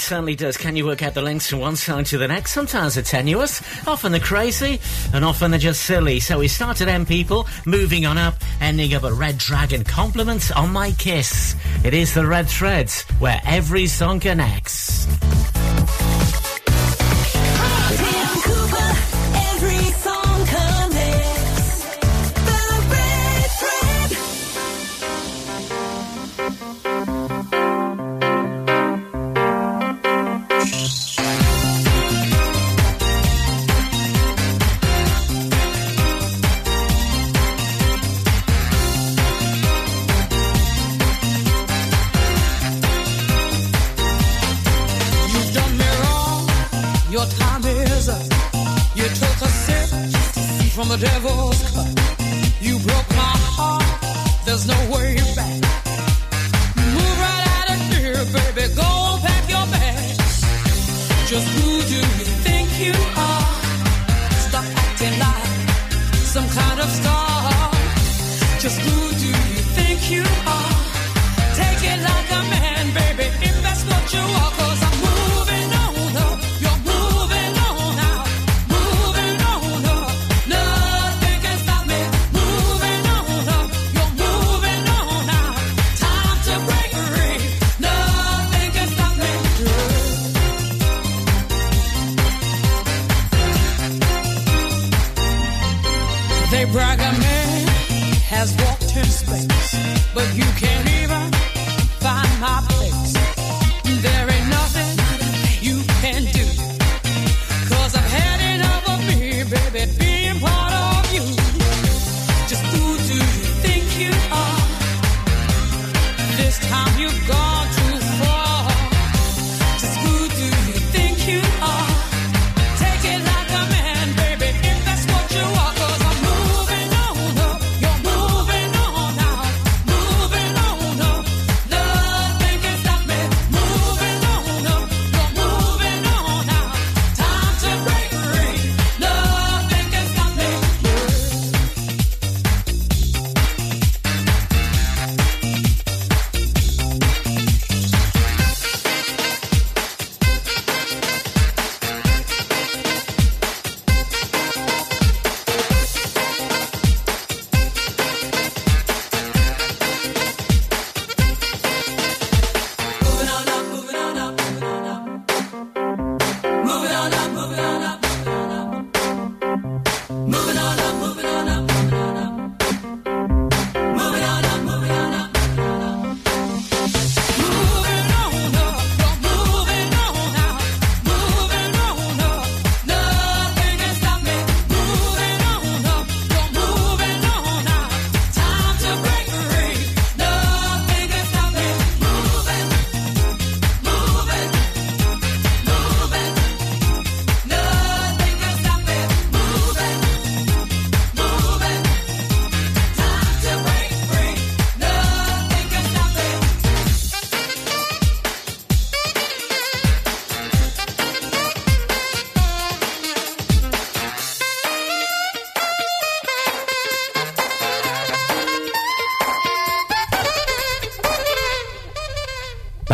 It certainly does. Can you work out the links from one side to the next? Sometimes they're tenuous, often they're crazy, and often they're just silly. So we start at M People, moving on up, ending up a Red Dragon. Compliments on my kiss. It is the Red Threads, where every song connects.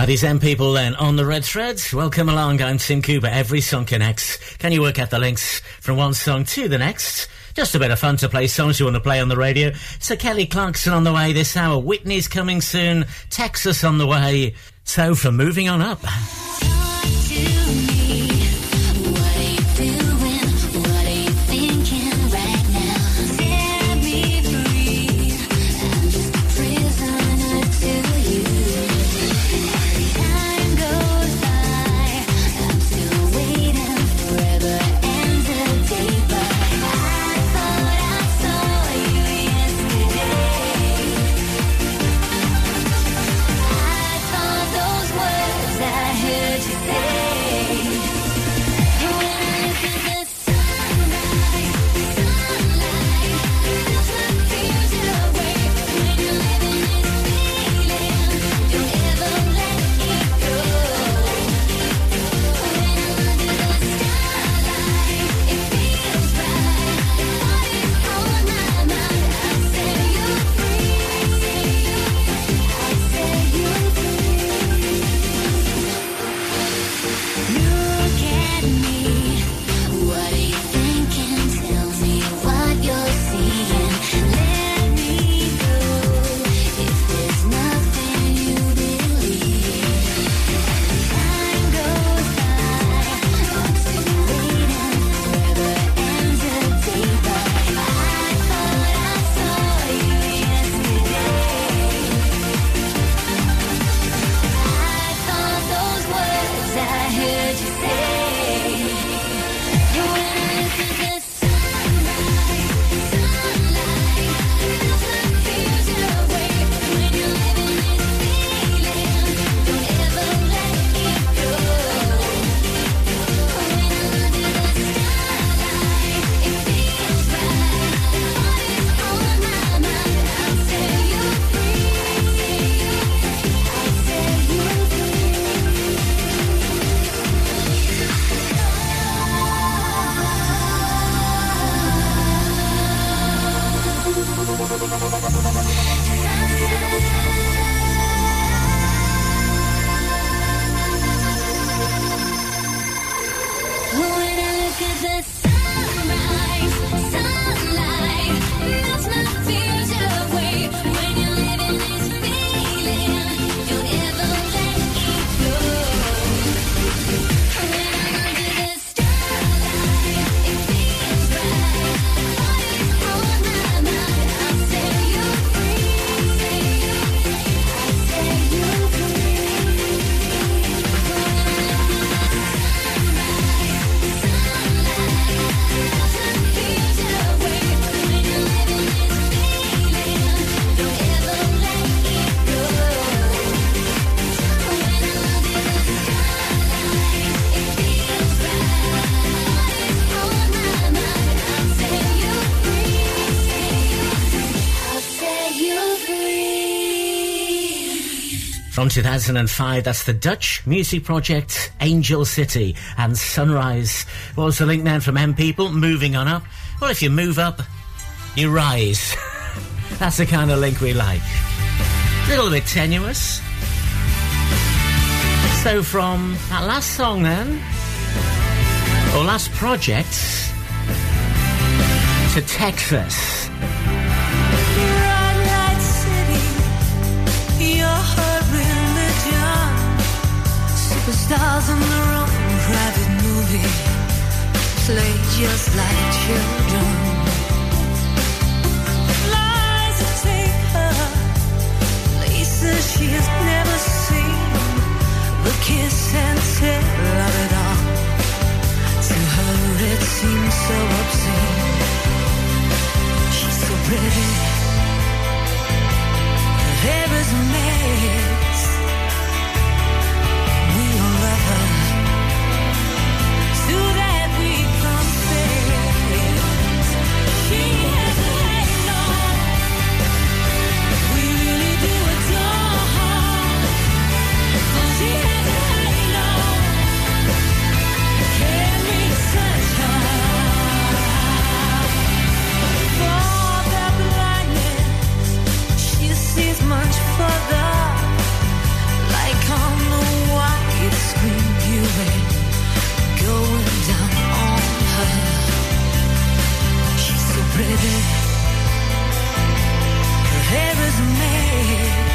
These M people then on the red threads. Welcome along. I'm Tim Cooper. Every song connects. Can you work out the links from one song to the next? Just a bit of fun to play songs you want to play on the radio. So Kelly Clarkson on the way this hour. Whitney's coming soon. Texas on the way. So from moving on up. From 2005, that's the Dutch music project Angel City and Sunrise. What was the link then from M People? Moving on up. Well, if you move up, you rise. that's the kind of link we like. A little bit tenuous. So from that last song then, or last project, to Texas. Stars in their own private movie play just like children. Lies take her places she has never seen. The kiss and tell of it all. To her it seems so obscene. She's so pretty. There is a man. worthy. Your hair is made.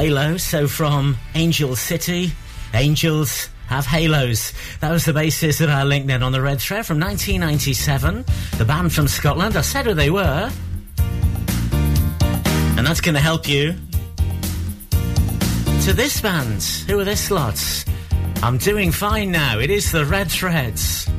Halo. So from Angel City, Angels have halos. That was the basis of our link then on the red thread from 1997. The band from Scotland. I said who they were. And that's going to help you to this band. Who are this lot? I'm doing fine now. It is the Red Threads.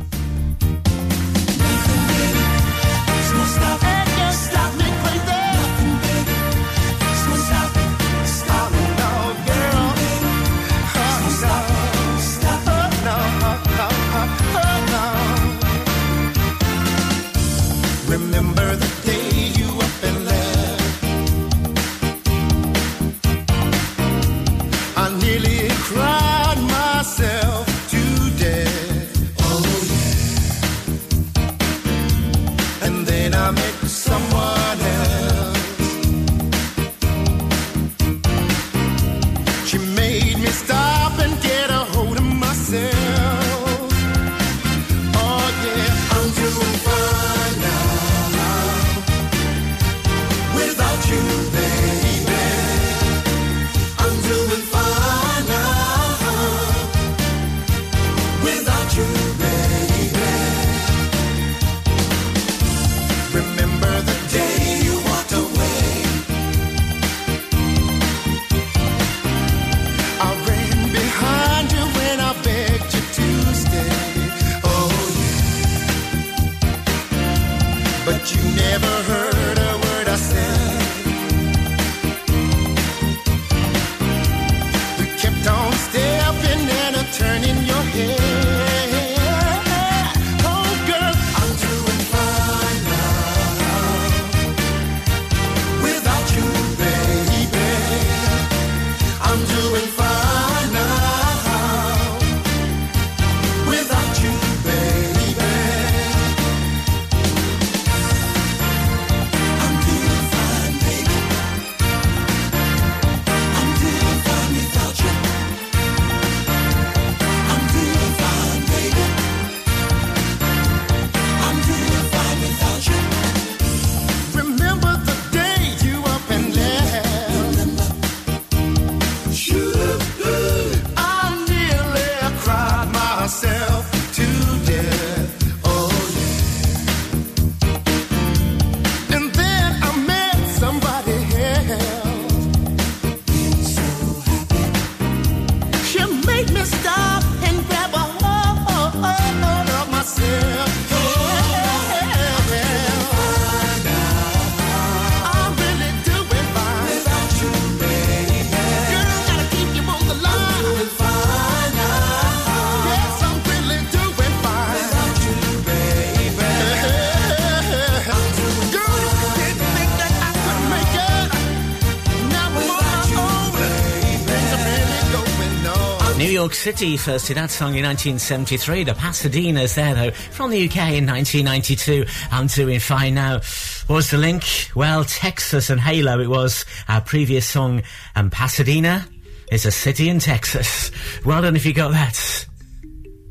York City first did that song in 1973. The Pasadena's there though, from the UK in 1992. I'm doing fine now. What was the link? Well, Texas and Halo it was. Our previous song, and Pasadena is a city in Texas. Well done if you got that.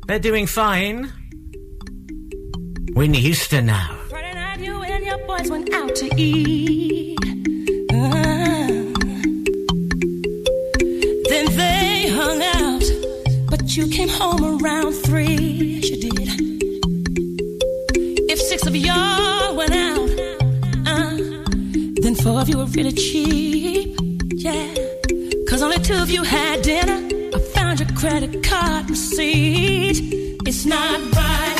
They're doing fine. Whitney Houston now. Friday night, you and your boys went out to eat. You came home around three. Yes, you did. If six of y'all went out, uh, then four of you were really cheap. Yeah. Cause only two of you had dinner. I found your credit card receipt. It's not right.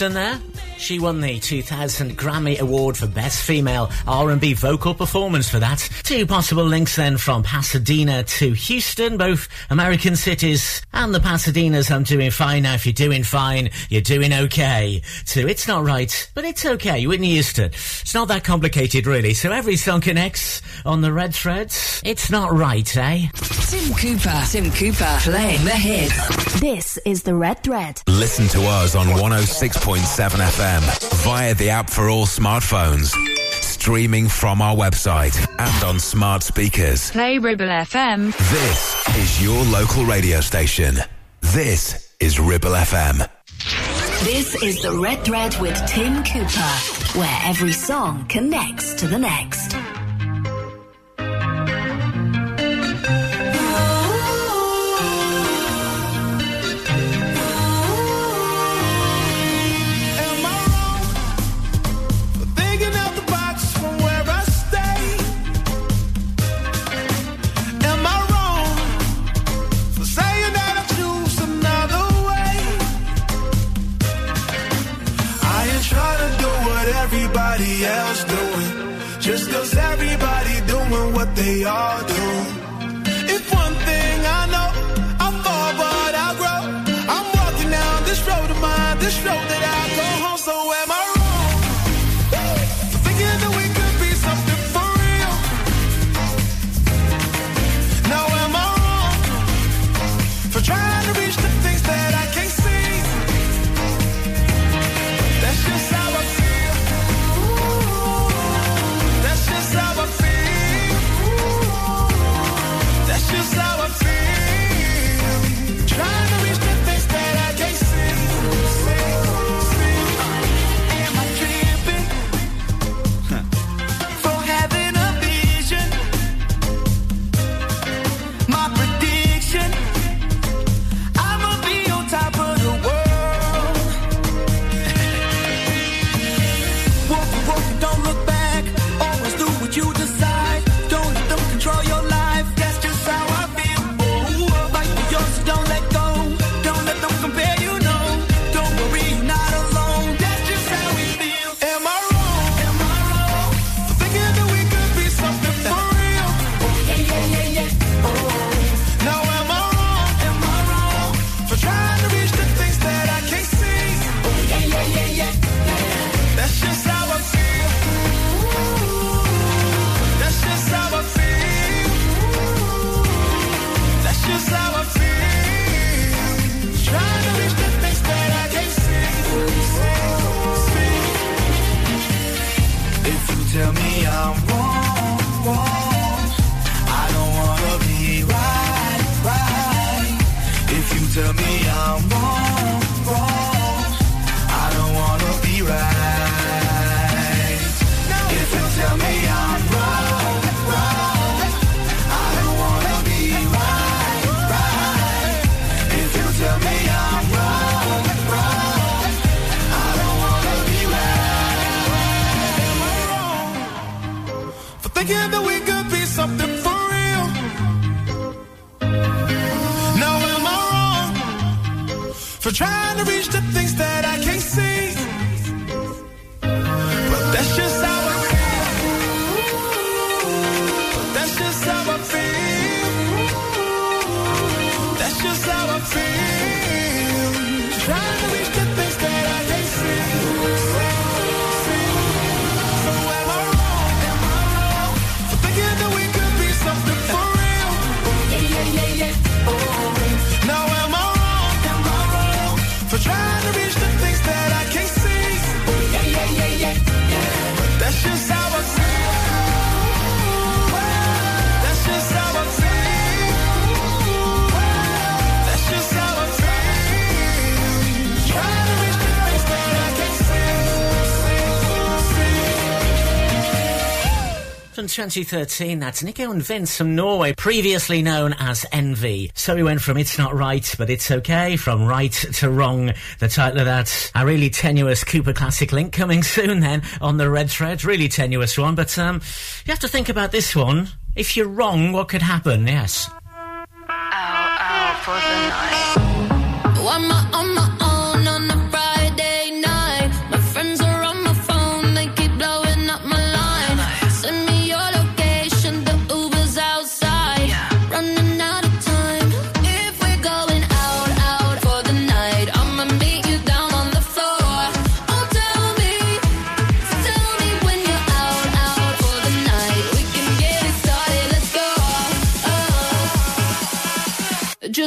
Whitney Houston there. She won the 2000 Grammy Award for Best Female R&B Vocal Performance for that. Two possible links then from Pasadena to Houston, both American cities. And the Pasadenas, I'm doing fine now. If you're doing fine, you're doing okay. So it's not right, but it's okay. Whitney Houston. It's not that complicated really. So every song connects on the red threads. It's not right, eh? Tim Cooper. Tim Cooper playing the hits. This is the red thread. Listen to us on 106.7 FM via the app for all smartphones. Streaming from our website and on smart speakers. Play Ribble FM. This is your local radio station. This is Ribble FM. This is the red thread with Tim Cooper, where every song connects to the next. Everybody else doing, just 'cause everybody doing what they all do. For thinking 2013, that's Nico and Vinz from Norway, previously known as Envy. So we went from It's Not Right, but It's Okay, from Right to Wrong, the title of that. A really tenuous Cooper Classic link coming soon then on the red thread. Really tenuous one, but um, you have to think about this one. If you're wrong, what could happen? Yes. Out, out for the night.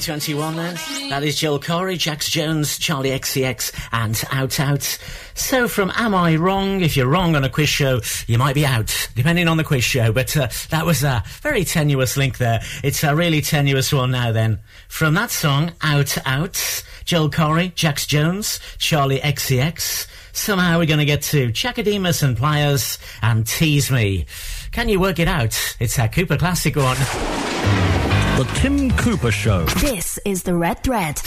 2021 then, that is Joel Corry, Jax Jones, Charli XCX, and Out Out. So from Am I Wrong? If you're wrong on a quiz show, you might be out, depending on the quiz show. But uh, that was a very tenuous link there. It's a really tenuous one now then. From that song, Out Out, Joel Corry, Jax Jones, Charli XCX. Somehow we're going to get to Chaka Demus and Pliers and Tease Me. Can you work it out? It's a Cooper Classic one. The Tim Cooper Show. This is the Red Thread.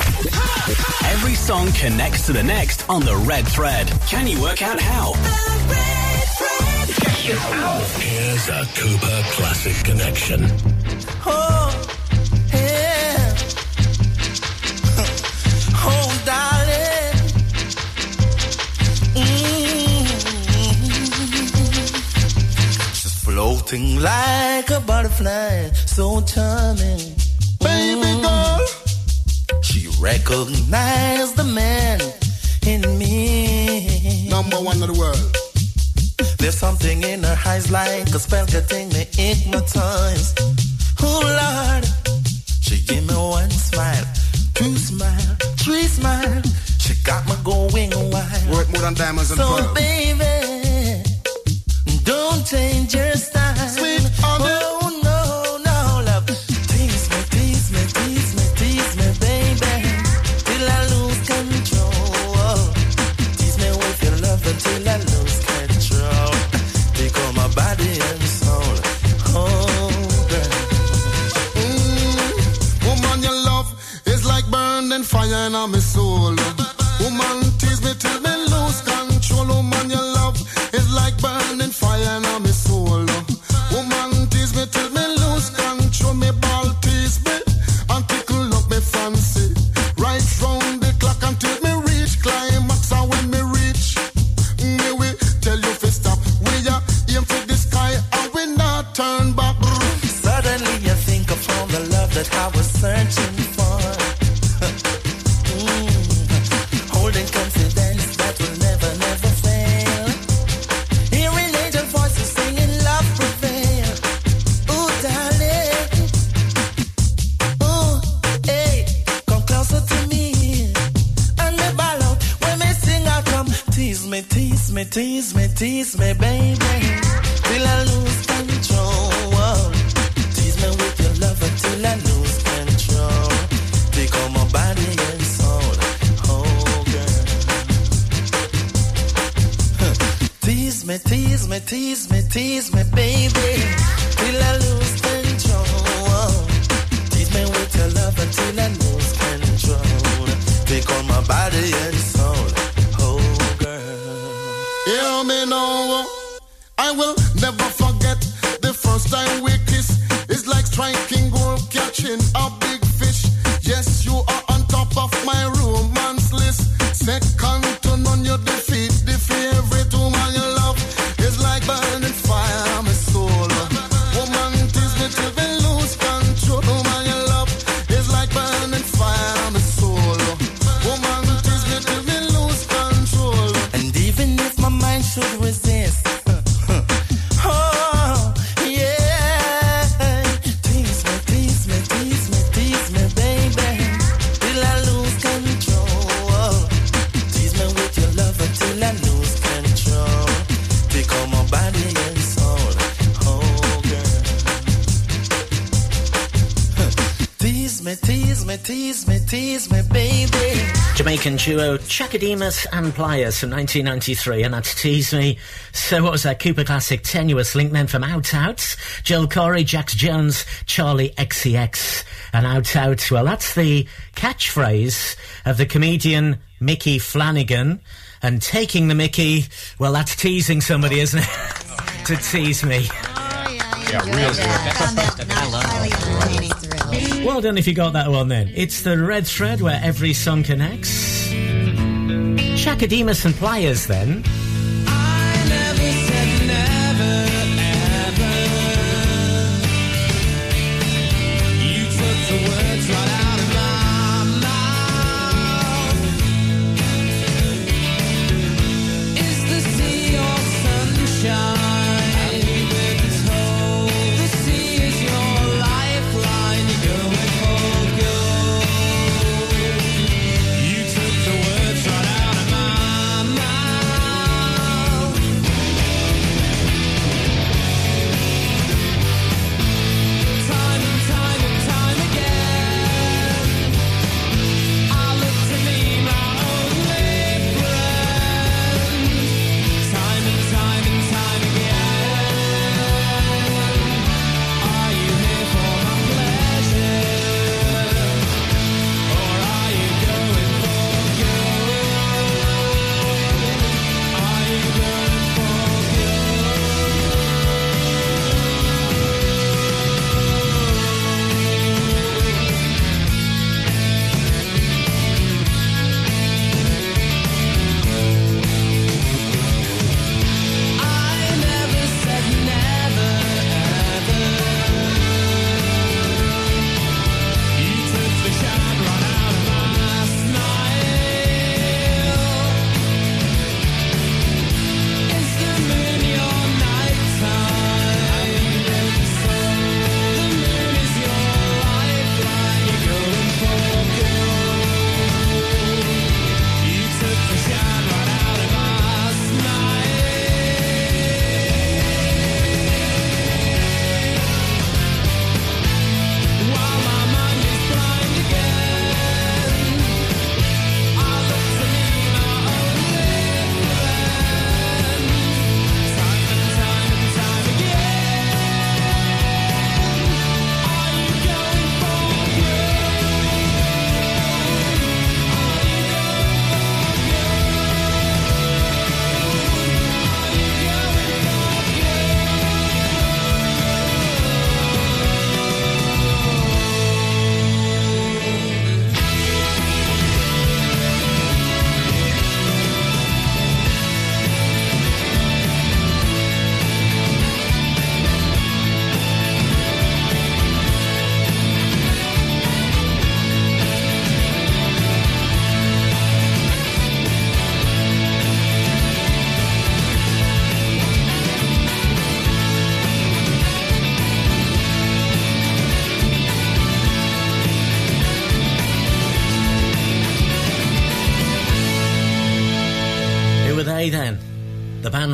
Every song connects to the next on the red thread. Can you work out how? Here's a Cooper Classic connection. Oh, yeah. Oh, darling. Mm. Floating like a butterfly, so charming. Baby girl. She recognized the man in me. Number one in the world. There's something in her eyes like a spell getting me hypnotized. Oh Lord, she give me one smile, two smile, three smile. She got me going wild. Worth more than diamonds and So pearls. baby, your style. Sweet Jamaican duo Chaka Demus and Pliers from 1993, and that's Tease Me. So what was that Cooper Classic tenuous link then from Out Out? Joel Corry, Jax Jones, Charli XCX, and Out Out. Well, that's the catchphrase of the comedian Micky Flanagan. And taking the Mickey, well, that's teasing somebody, isn't it? to tease me. Yeah, real good. Well done if you got that one then. It's the red thread where every song connects. Chaka Demus and Pliers then.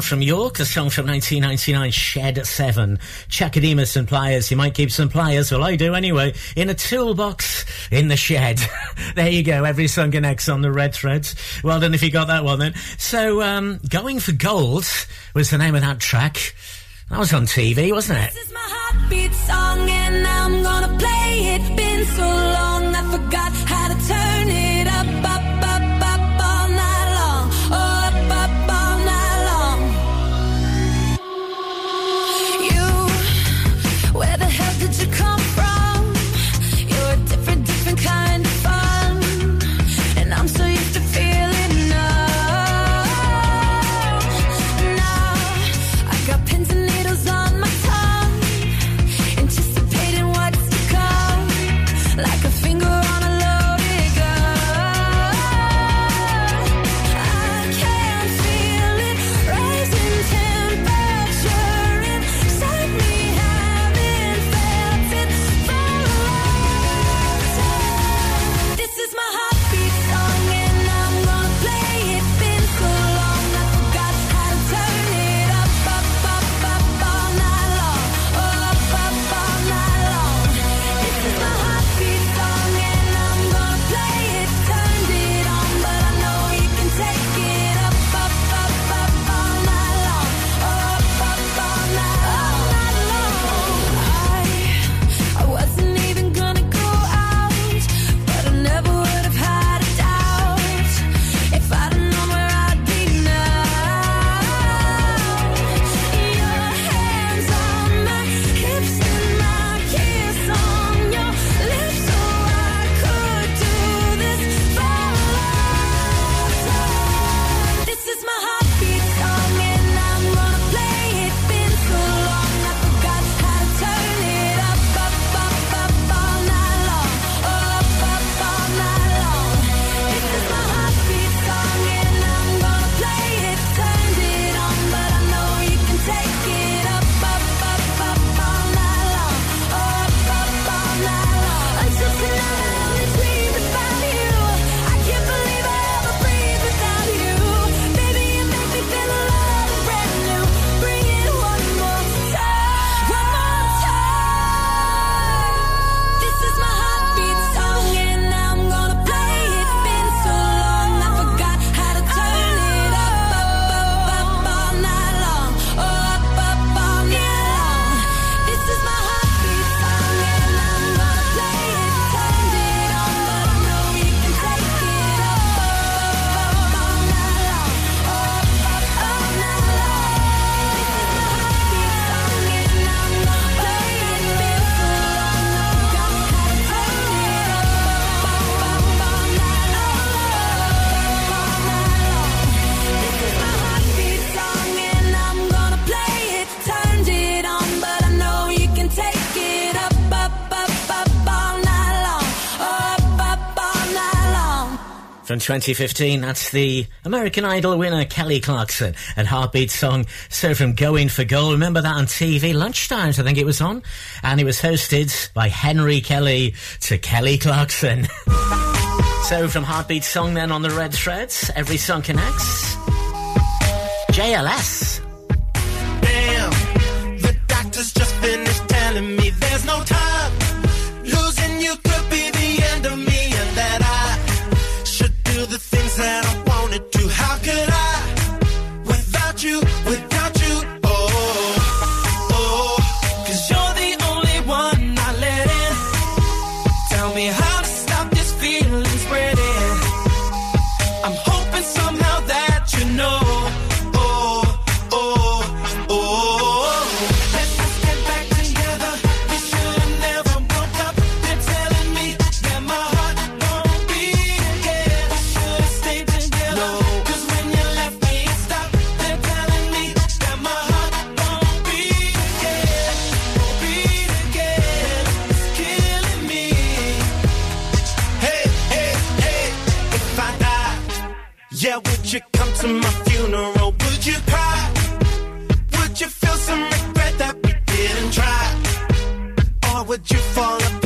From York, a song from 1999, Shed 7. Chaka Demus and Pliers. You might keep some pliers, well I do anyway, in a toolbox in the shed. there you go, every song connects on the red threads. Well done if you got that one then. So, um, Going for Gold was the name of that track. That was on TV, wasn't it? From 2015, that's the American Idol winner Kelly Clarkson and Heartbeat song So From Going for Gold. Remember that on TV, lunchtimes I think it was on, and it was hosted by Henry Kelly to Kelly Clarkson. so from Heartbeat song then on the Red Threads, every song connects. JLS. Damn, the doctor's just finished telling me there's no time. said. would you fall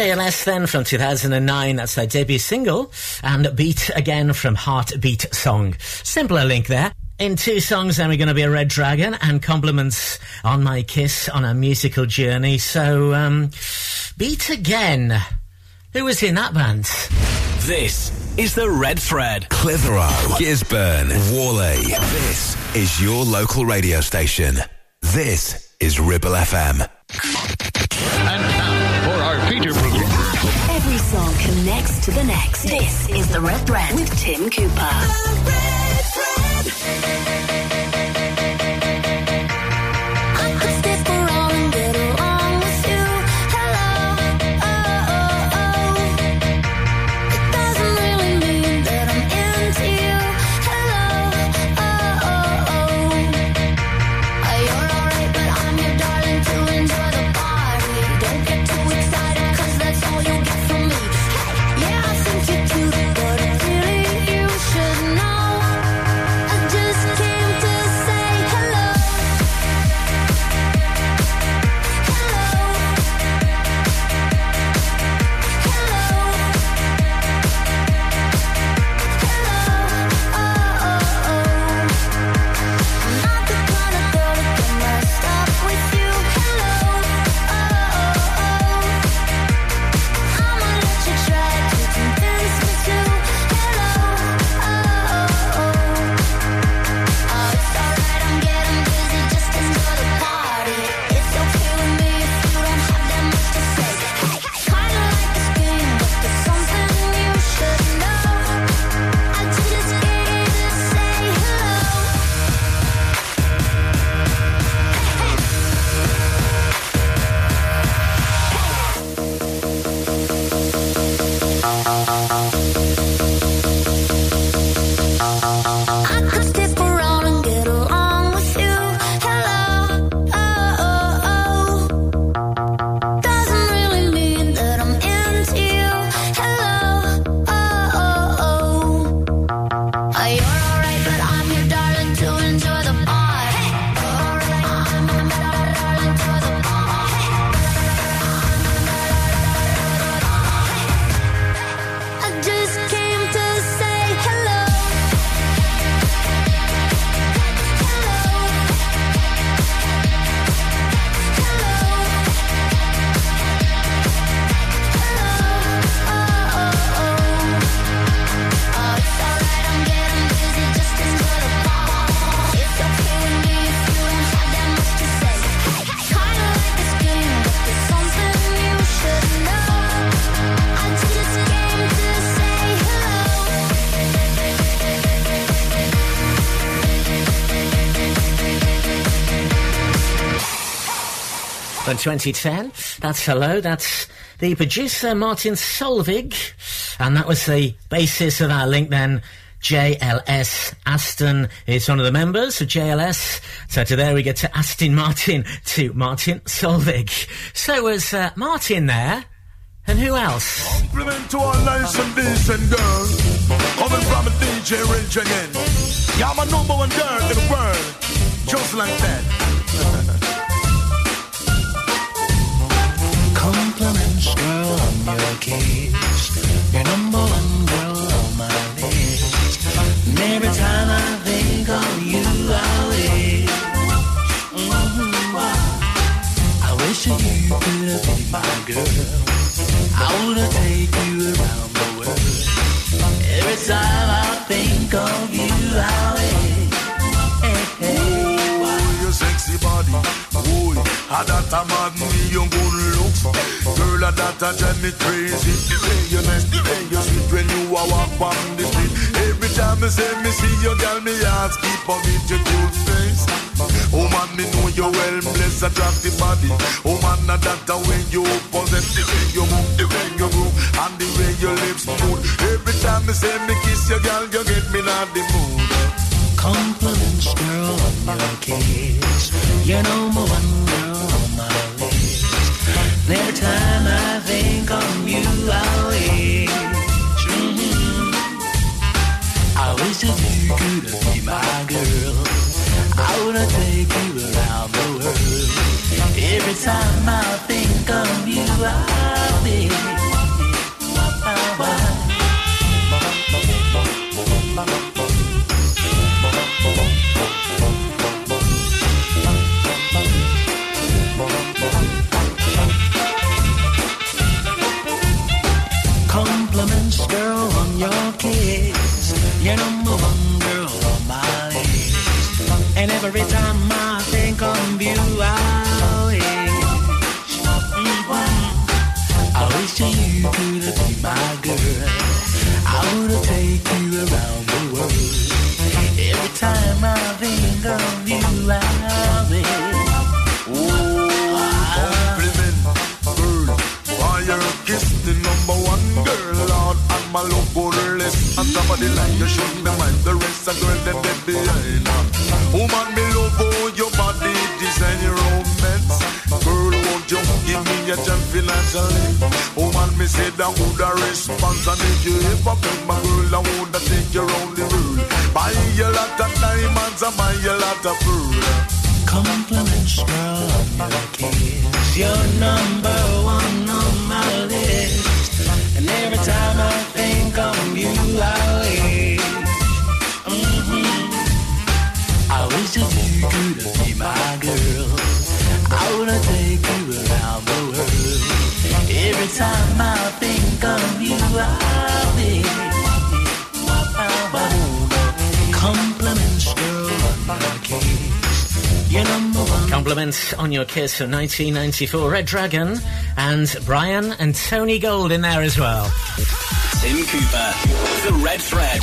JLS then from 2009, that's their debut single, and Beat again from Heartbeat Song. Simpler link there. In two songs, then we're going to be a Red Dragon and compliments on my kiss on a musical journey. So, um, Beat again. Who was in that band? This is the Red Thread. Clitheroe, Gisburn, Whalley. This is your local radio station. This is Ribble FM. And now song connects to the next. This is The Red Brand with Tim Cooper. 2010, that's Hello, that's the producer Martin Solveig, and that was the basis of our link then. JLS Aston is one of the members of JLS. So to there we get to Aston Martin to Martin Solveig. So was uh, Martin there, and who else? Compliment to nice and decent. Coming from a DJ again. Number one girl in the world. Just like that. Compliments, girl, on your. You're number one girl on my list. And every time I think of you, I wish. I wish that you could my girl. I take you around the world. Every time I think of you, I wish. Oh, your sexy body. A good. Girl, that a drive me crazy. The way you nice, the way you sweet when you a walk on the street. Every time me say me see you, girl, me heart keep on beat your cute face. Oh man, me know you well blessed, attractive body. Oh man, ah, that a way you possess, the way you move, the way you move, and the way your lips move. Every time me say me kiss you, girl, you get me not the mood. Compliments, girl, on your kiss. You're number one girl my. Every time I think of you, I wish. mhm. I wish that you could be my girl. I wanna take you around the world. Every time I think of you, I kiss. You're number one girl on my list. And every time I think of you, I wish. I wish you could should be mind the rest of girl them dead behind. Woman, me love how your body design your romance. Girl, won't you give me a chance financially? Woman, me say that would a response, and if you ever beg my girl, I would take you round the world. Buy you a lot of diamonds, and buy you a lot of pearl. Compliments, on your kiss. You're number Compliments, on your kiss. You're number one. Compliments on your kiss from 1994, Red Dragon, and Brian and Tony Gold in there as well. Tim Cooper, The Red Thread.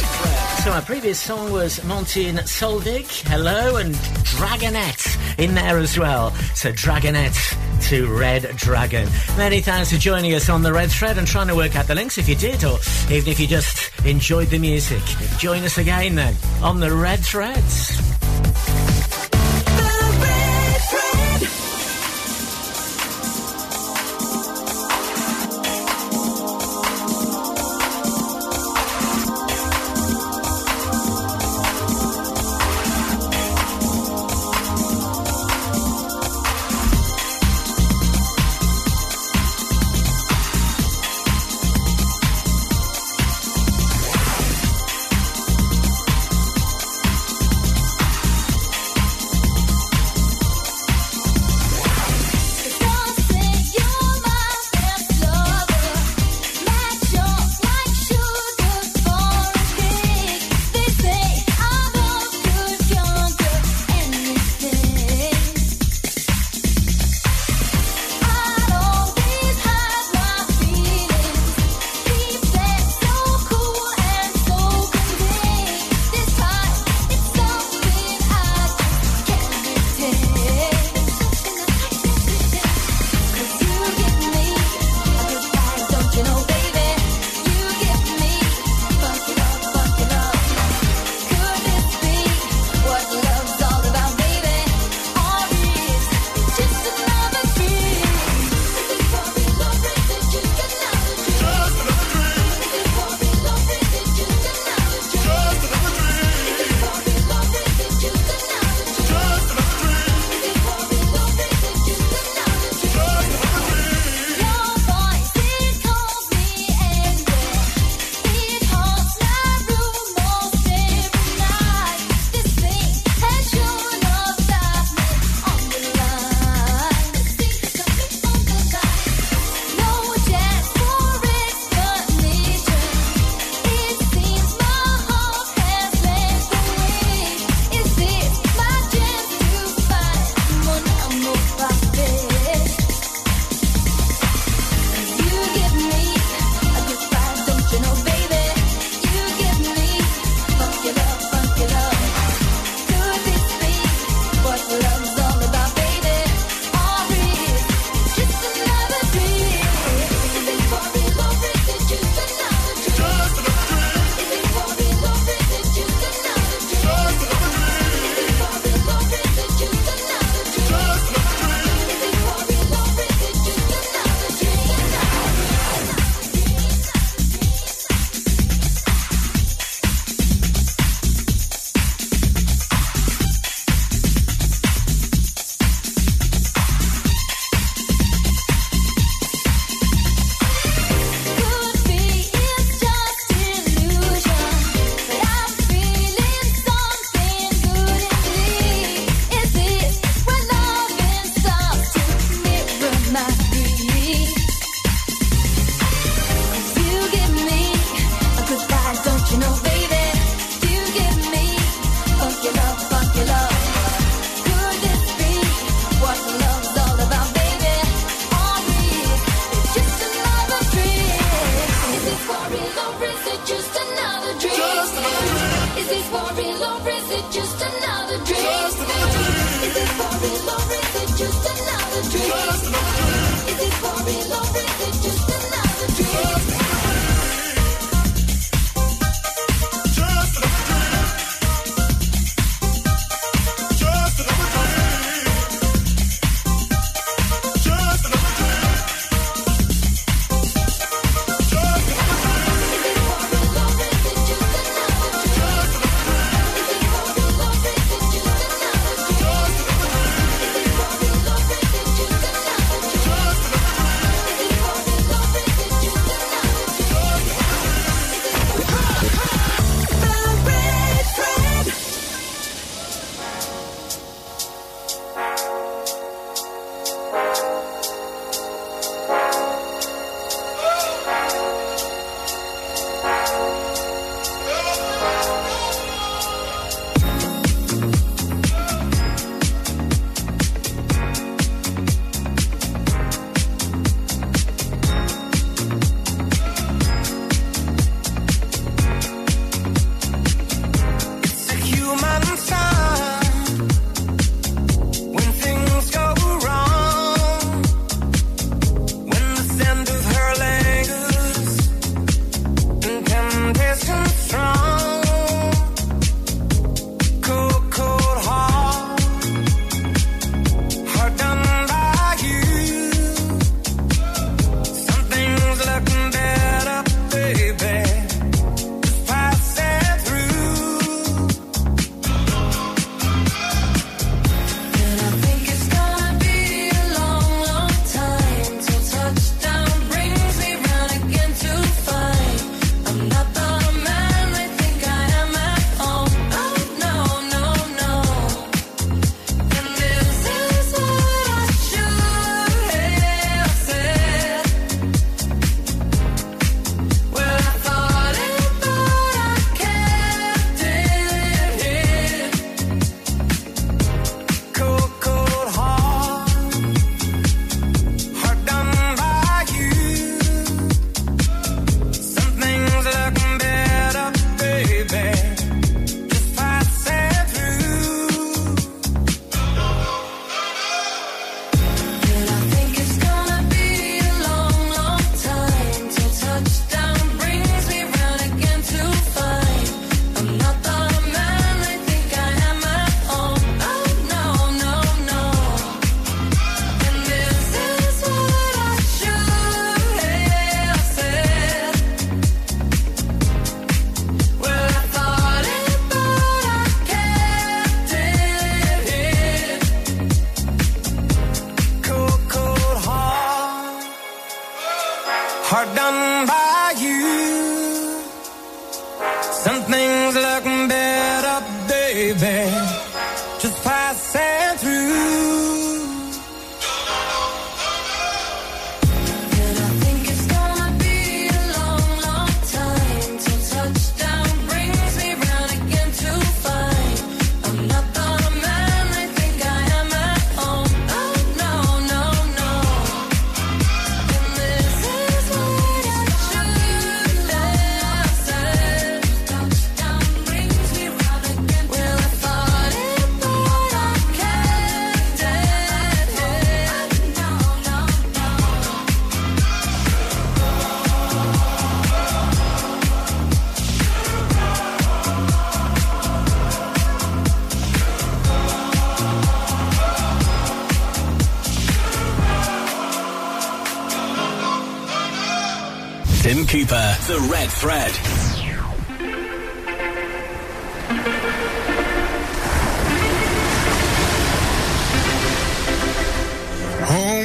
So our previous song was Martin Solveig, Hello, and Dragonette in there as well. So Dragonette to Red Dragon. Many thanks for joining us on the Red Thread and trying to work out the links if you did, or even if you just enjoyed the music. Join us again then on the Red Threads.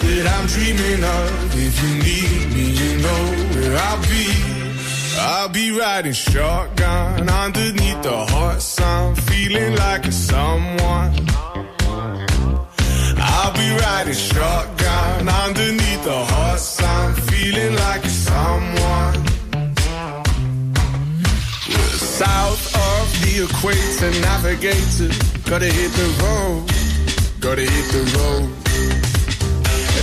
that I'm dreaming of. If you need me, you know where I'll be. I'll be riding shotgun underneath the hot sun, feeling like a someone. I'll be riding shotgun underneath the hot sun, feeling like a someone. South of the equator, navigator, gotta hit the road, gotta hit the road.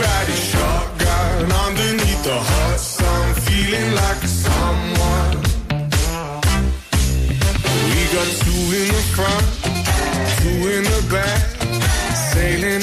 Riding shotgun underneath the hot sun, feeling like someone. We got two in the front, two in the back, sailing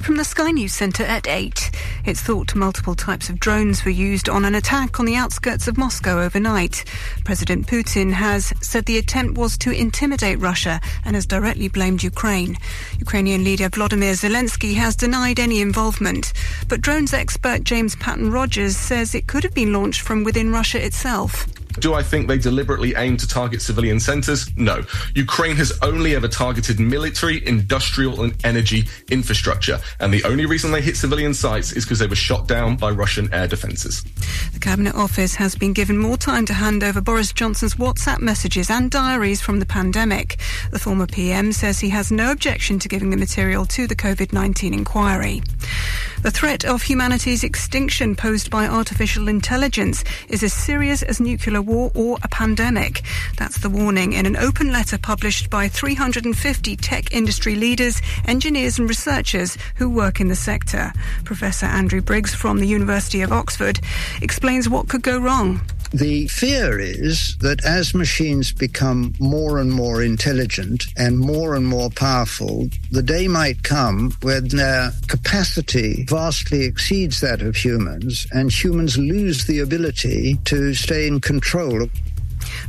From the Sky News Centre at 8, it's thought multiple types of drones were used on an attack on the outskirts of Moscow overnight. President Putin has said the attempt was to intimidate Russia and has directly blamed Ukraine. Ukrainian leader Vladimir Zelensky has denied any involvement, but drones expert James Patton Rogers says it could have been launched from within Russia itself. Do I think they deliberately aim to target civilian centers? No. Ukraine has only ever targeted military, industrial, and energy infrastructure. And the only reason they hit civilian sites is because they were shot down by Russian air defenses. The Cabinet Office has been given more time to hand over Boris Johnson's WhatsApp messages and diaries from the pandemic. The former PM says he has no objection to giving the material to the COVID 19 inquiry. The threat of humanity's extinction posed by artificial intelligence is as serious as nuclear war or a pandemic. That's the warning in an open letter published by 350 tech industry leaders, engineers, and researchers who work in the sector. Professor Andrew Briggs from the University of Oxford explains what could go wrong. The fear is that as machines become more and more intelligent and more and more powerful, the day might come when their capacity vastly exceeds that of humans and humans lose the ability to stay in control.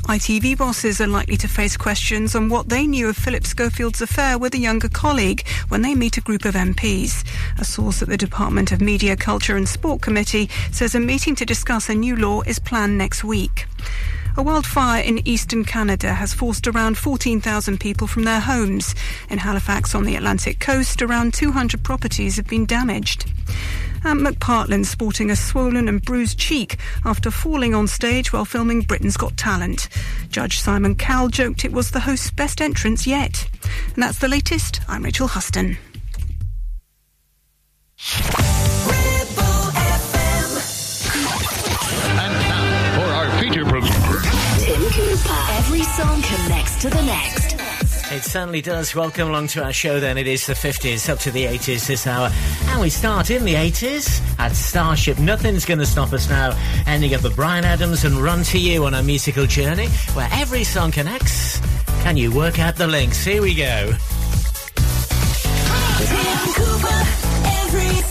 ITV bosses are likely to face questions on what they knew of Philip Schofield's affair with a younger colleague when they meet a group of MPs. A source at the Department of Media, Culture and Sport Committee says a meeting to discuss a new law is planned next week. A wildfire in eastern Canada has forced around 14,000 people from their homes. In Halifax on the Atlantic coast, around 200 properties have been damaged. Ant McPartlin sporting a swollen and bruised cheek after falling on stage while filming Britain's Got Talent. Judge Simon Cowell joked it was the host's best entrance yet. And that's the latest. I'm Rachel Huston. Song connects to the next. It certainly does. Welcome along to our show then. It is the 50s up to the 80s this hour. And we start in the 80s at Starship. Nothing's going to stop us now. Ending up with Bryan Adams and Run to You on a musical journey where every song connects. Can you work out the links? Here we go. Tim Cooper, every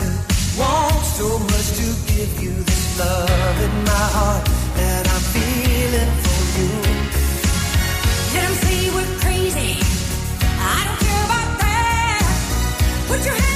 you, want so much to give you this love in my heart that I'm feeling for you. Let 'em say we're crazy. I don't care about that. Put your hand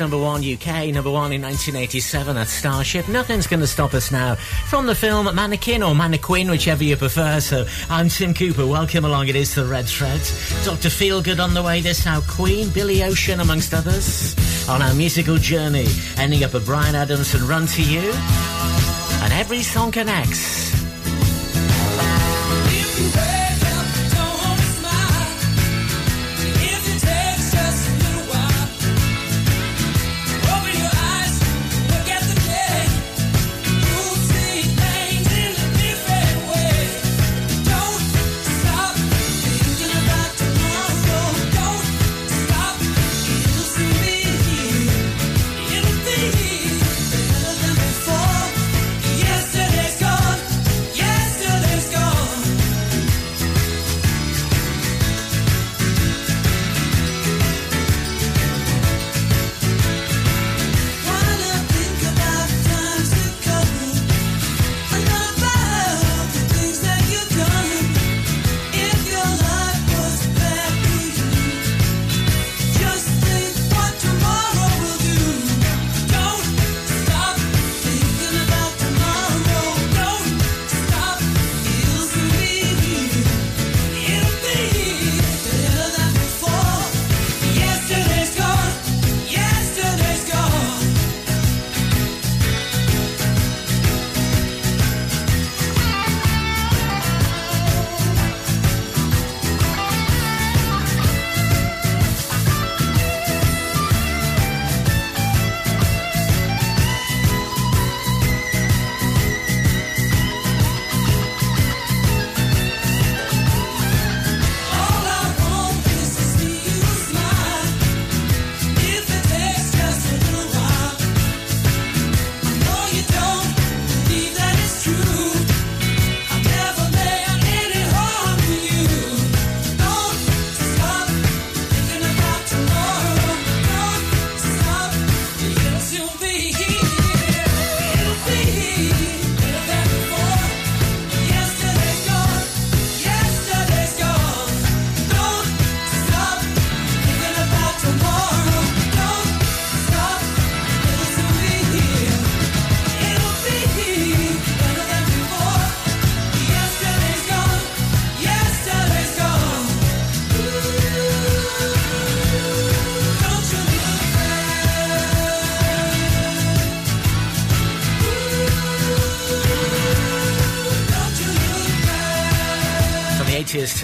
number one UK, number one in 1987 at Starship. Nothing's going to stop us now. From the film Mannequin or Mannequin, whichever you prefer. So I'm Tim Cooper. Welcome along. It is the Red Thread. Dr. Feelgood on the way. This now Queen, Billy Ocean, amongst others, on our musical journey, ending up at Bryan Adams and Run to You. And every song connects.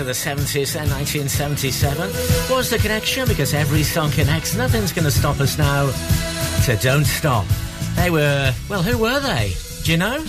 The 80s to the 70s and 1977 was the connection because every song connects. Nothing's going to stop us now. So don't stop. They were, well, who were they? Do you know?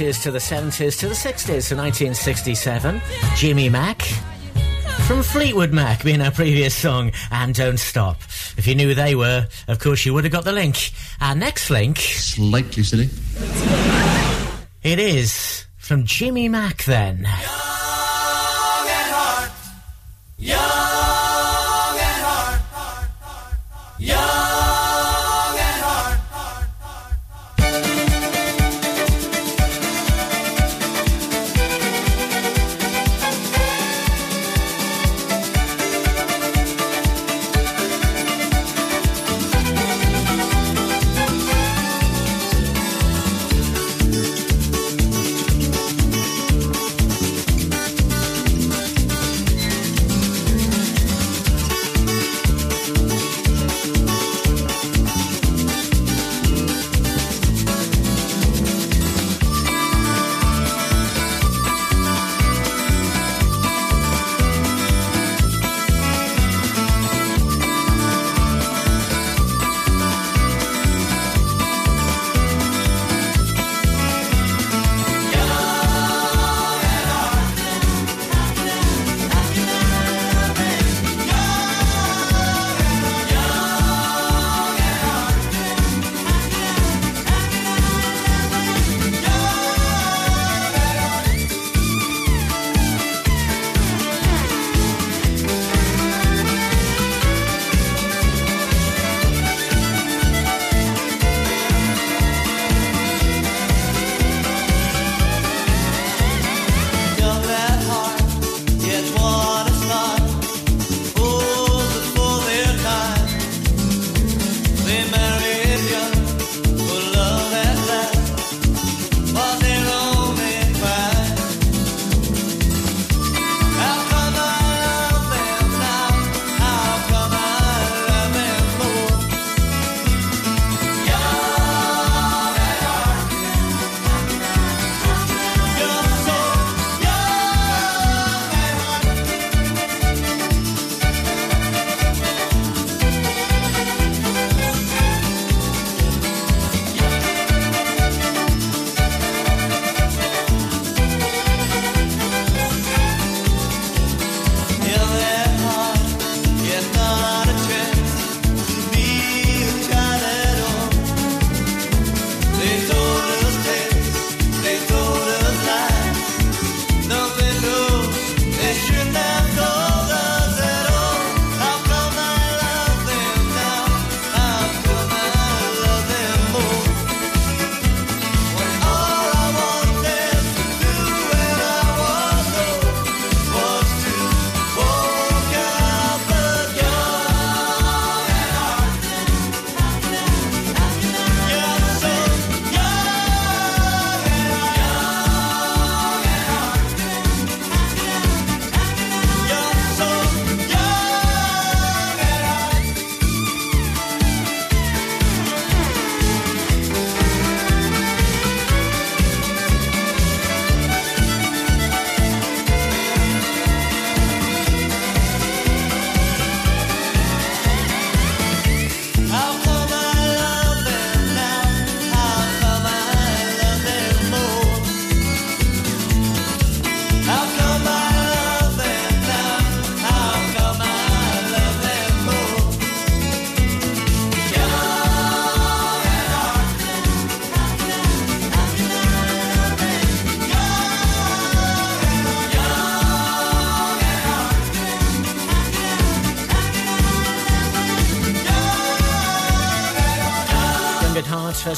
1980s to the 70s to the 60s to 1967. Jimmy Mack. From Fleetwood Mac being our previous song, and Don't Stop. If you knew who they were, of course you would have got the link. Our next link. Slightly silly. It is from Jimmy Mack then.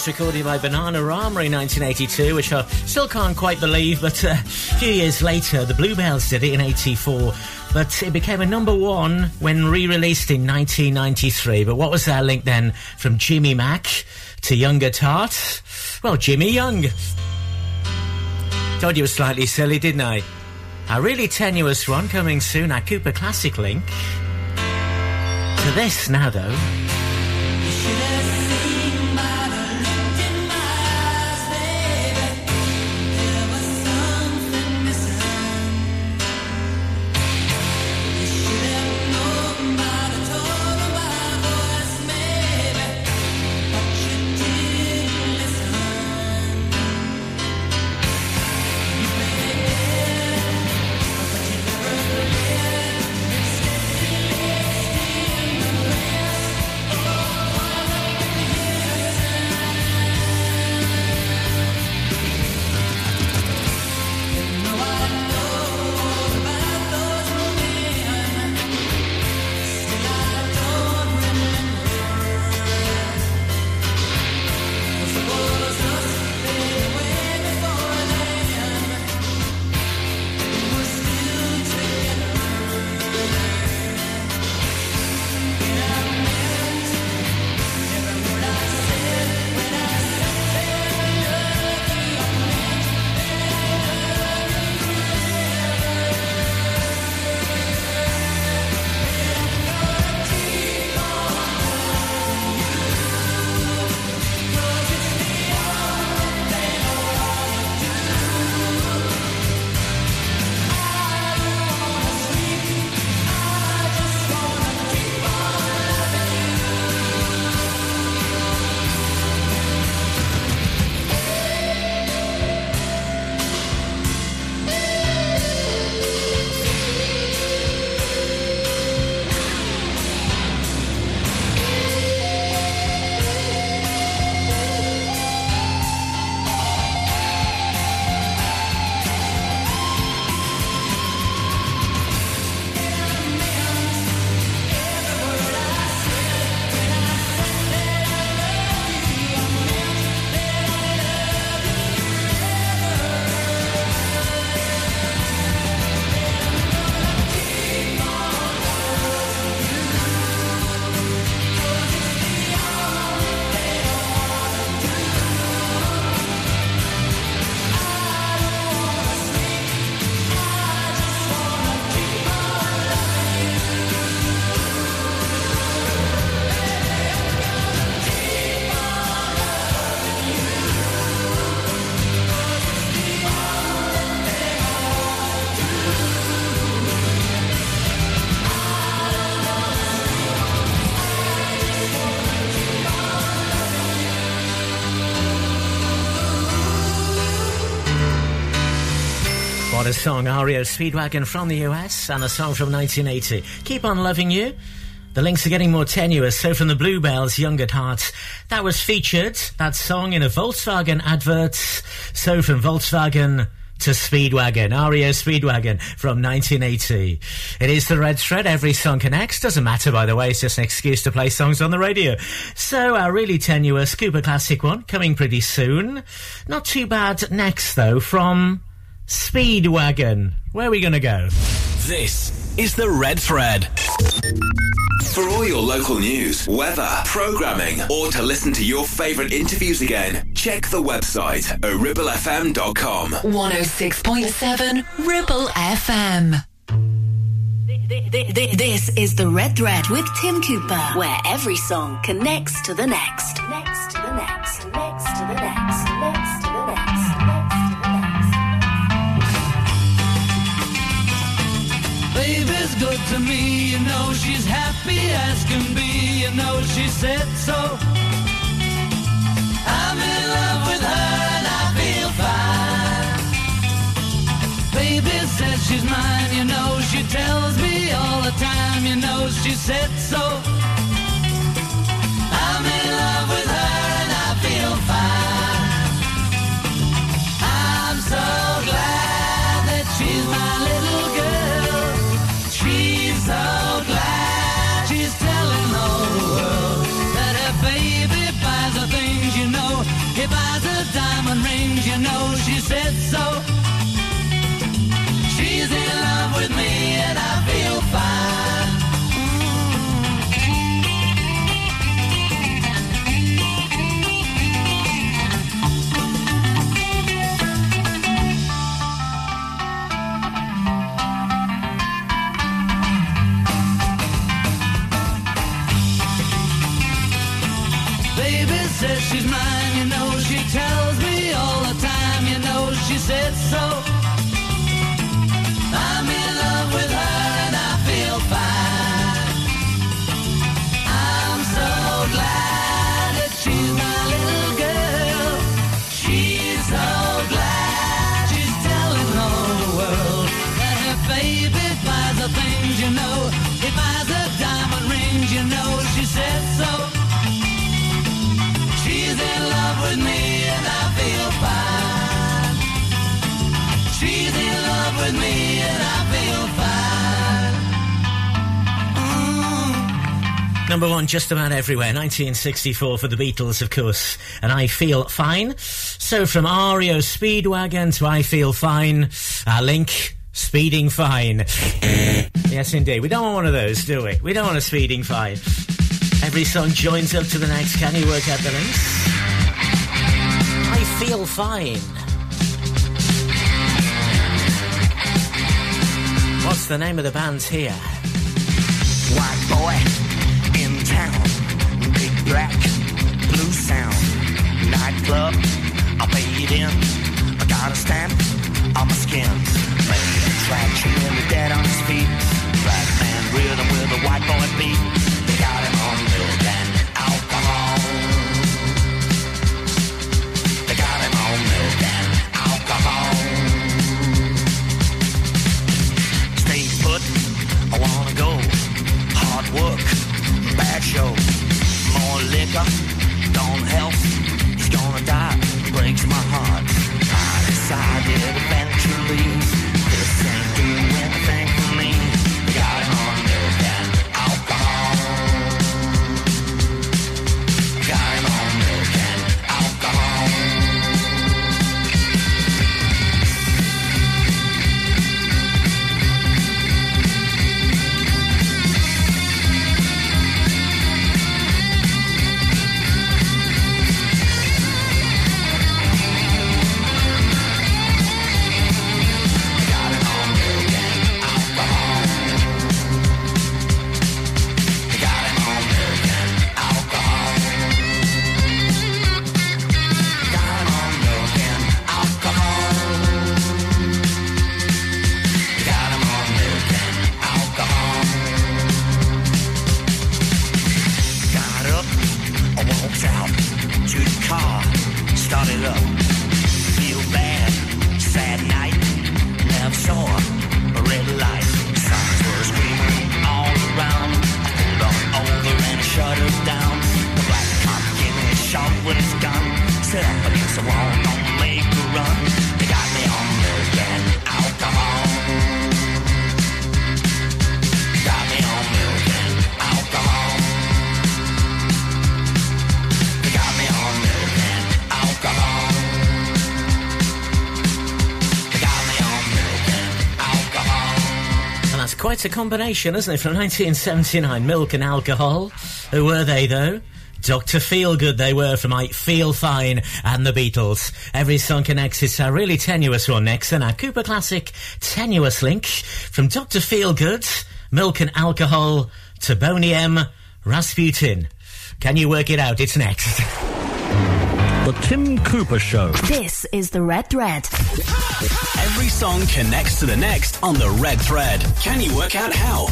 First recorded by Bananarama in 1982, which I still can't quite believe, but uh, a few years later, the Bluebells did it in 84. But it became a number one when re-released in 1993. But what was our link then from Jimmy Mack to Younger at Heart? Well, Jimmy Young. Told you was slightly silly, didn't I? A really tenuous one coming soon, our Cooper Classic link. To this now, though. A song, REO Speedwagon from the US and a song from 1980. Keep on loving you. The links are getting more tenuous, so from the Bluebells, Young at Heart, that was featured, that song in a Volkswagen advert. So from Volkswagen to Speedwagon, REO Speedwagon from 1980. It is the Red Thread, every song connects. Doesn't matter, by the way, it's just an excuse to play songs on the radio. So, a really tenuous Cooper Classic one coming pretty soon. Not too bad next, though, from Speedwagon. Where are we going to go? This is the Red Thread. For all your local news, weather, programming, or to listen to your favourite interviews again, check the website at ribblefm.com. 106.7 Ribble FM. This is the Red Thread with Tim Cooper, where every song connects to the next. Next to the next. Next to the next. Baby's good to me, you know she's happy as can be, you know she said so. I'm in love with her and I feel fine. Baby says she's mine, you know she tells me all the time, you know she said so. Number one just about everywhere. 1964 for the Beatles, of course. And I Feel Fine. So from REO Speedwagon to I Feel Fine, our link, Speeding Fine. yes, indeed. We don't want one of those, do we? We don't want a Speeding Fine. Every song joins up to the next. Can you work out the links? I Feel Fine. What's the name of the band here? White boy I got a skin. Quite a combination, isn't it? From 1979, milk and alcohol. Who were they, though? Dr. Feelgood they were from I Feel Fine and the Beatles. Every song connects. It's a really tenuous one next. And our Cooper Classic tenuous link from Dr. Feelgood, Milk and Alcohol to Boney M, Rasputin. Can you work it out? It's next. The Tim Cooper Show. This is the Red Thread. Every song connects to the next on the red thread. Can you work out how?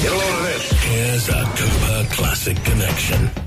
Get a load of this. Here's a Cooper Classic Connection.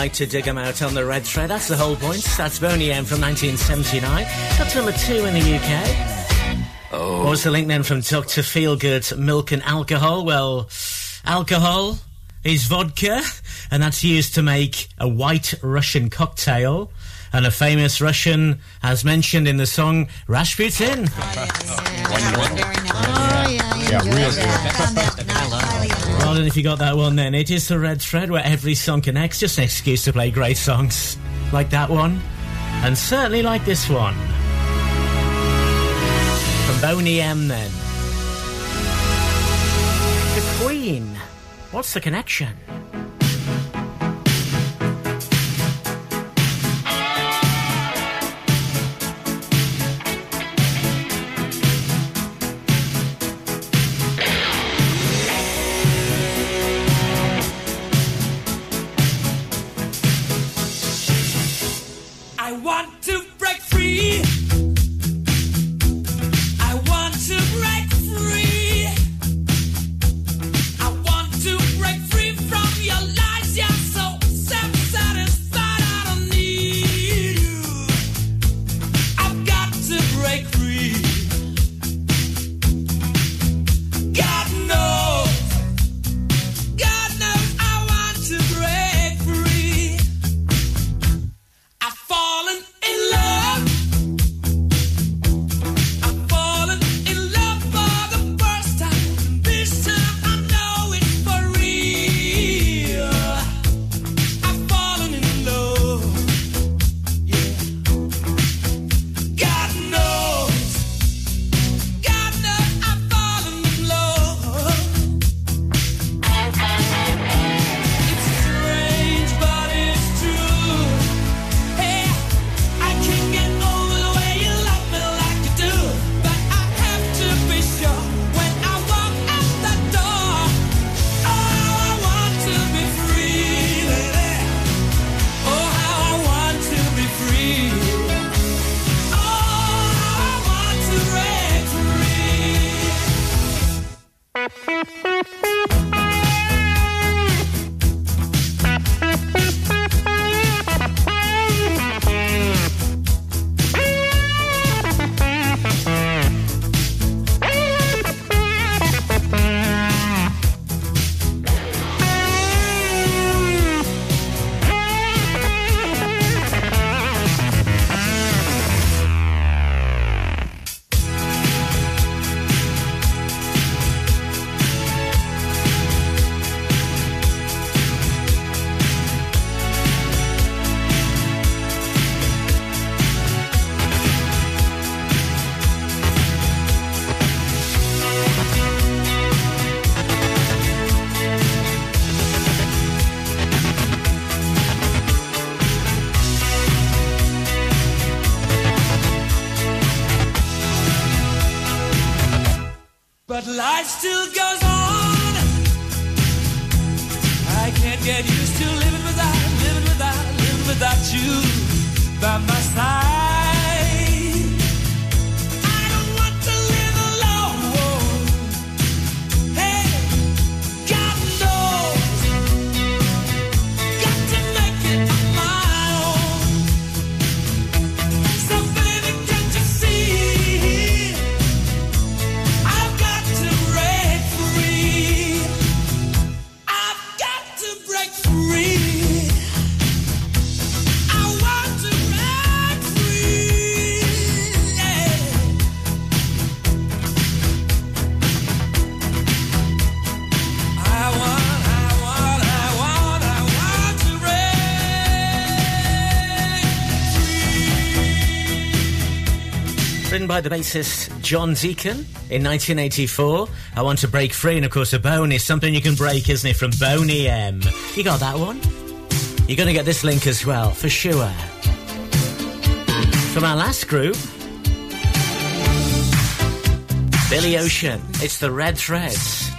like to dig them out on the red thread. That's the whole point. That's Boney M from 1979. That's number two in the UK. Oh. What was the link then from Dr. Feelgood, milk and alcohol? Well, alcohol is vodka, and that's used to make a white Russian cocktail. And a famous Russian, as mentioned in the song Rasputin. Oh. Oh, yeah, yeah, yeah, yeah, yeah, yeah and don't know if you got that one then. It is the red thread where every song connects, just an excuse to play great songs like that one, and certainly like this one. From Boney M then. The Queen. What's the connection? written by the bassist John Deacon in 1984. I want to break free, and of course, a bone is something you can break, isn't it? From Boney M. You got that one? You're going to get this link as well, for sure. From our last group, Billy Ocean. It's the Red Threads.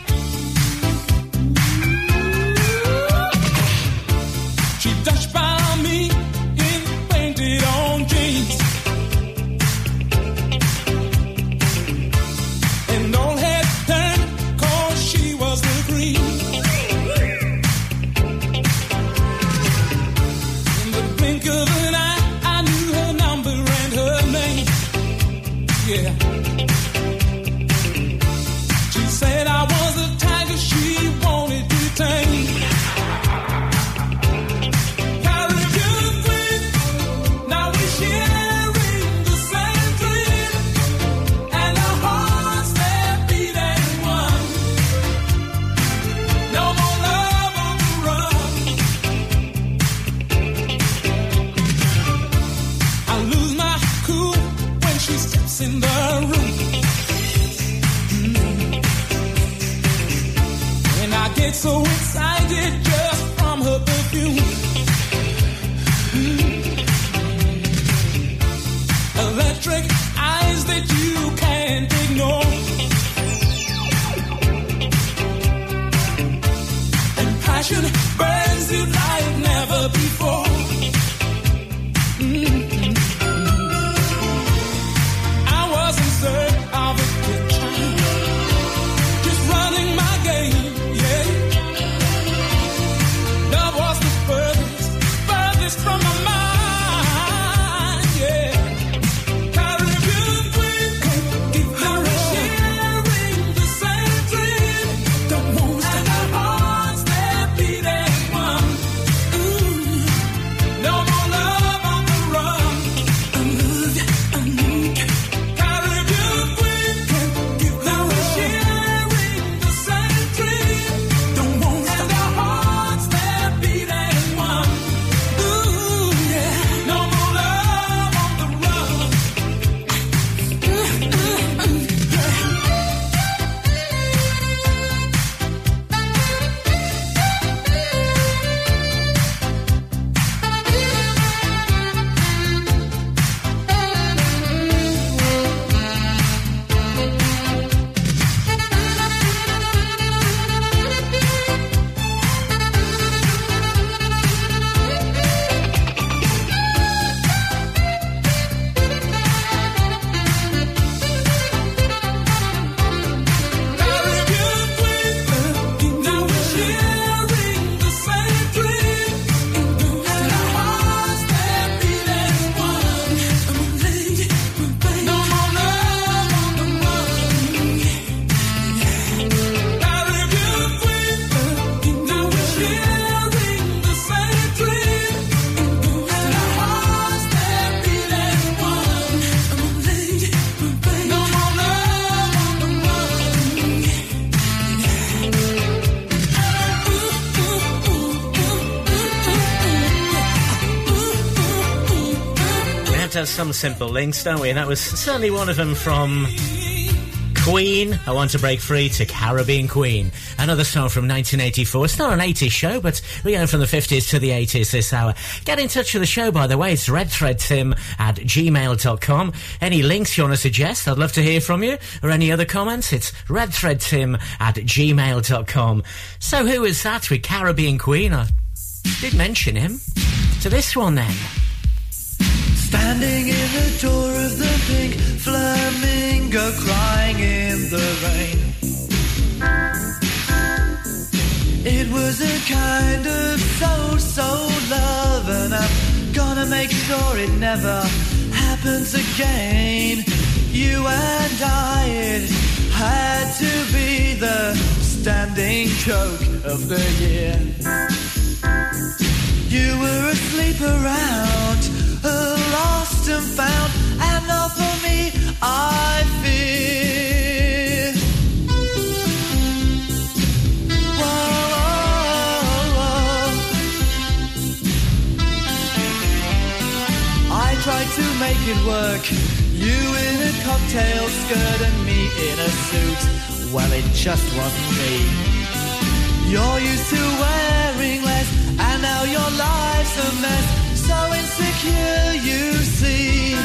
To have some simple links, don't we? And that was certainly one of them from Queen, I Want to Break Free, to Caribbean Queen. Another song from 1984. It's not an 80s show, but we're going from the 50s to the 80s this hour. Get in touch with the show, by the way. It's redthreadtim at gmail.com. Any links you want to suggest, I'd love to hear from you. Or any other comments, it's redthreadtim at gmail.com. So who is that with Caribbean Queen? I did mention him. To this one then. Standing in the door of the pink flamingo, crying in the rain. It was a kind of so so love, and I'm gonna make sure it never happens again. You and I, it had to be the standing joke of the year. You were asleep around, uh, lost and found, and now for me, I fear. Whoa, whoa, whoa. I tried to make it work. You in a cocktail skirt and me in a suit. Well, it just wasn't me. You're used to wearing less, and now your life's a mess. So insecure, you see.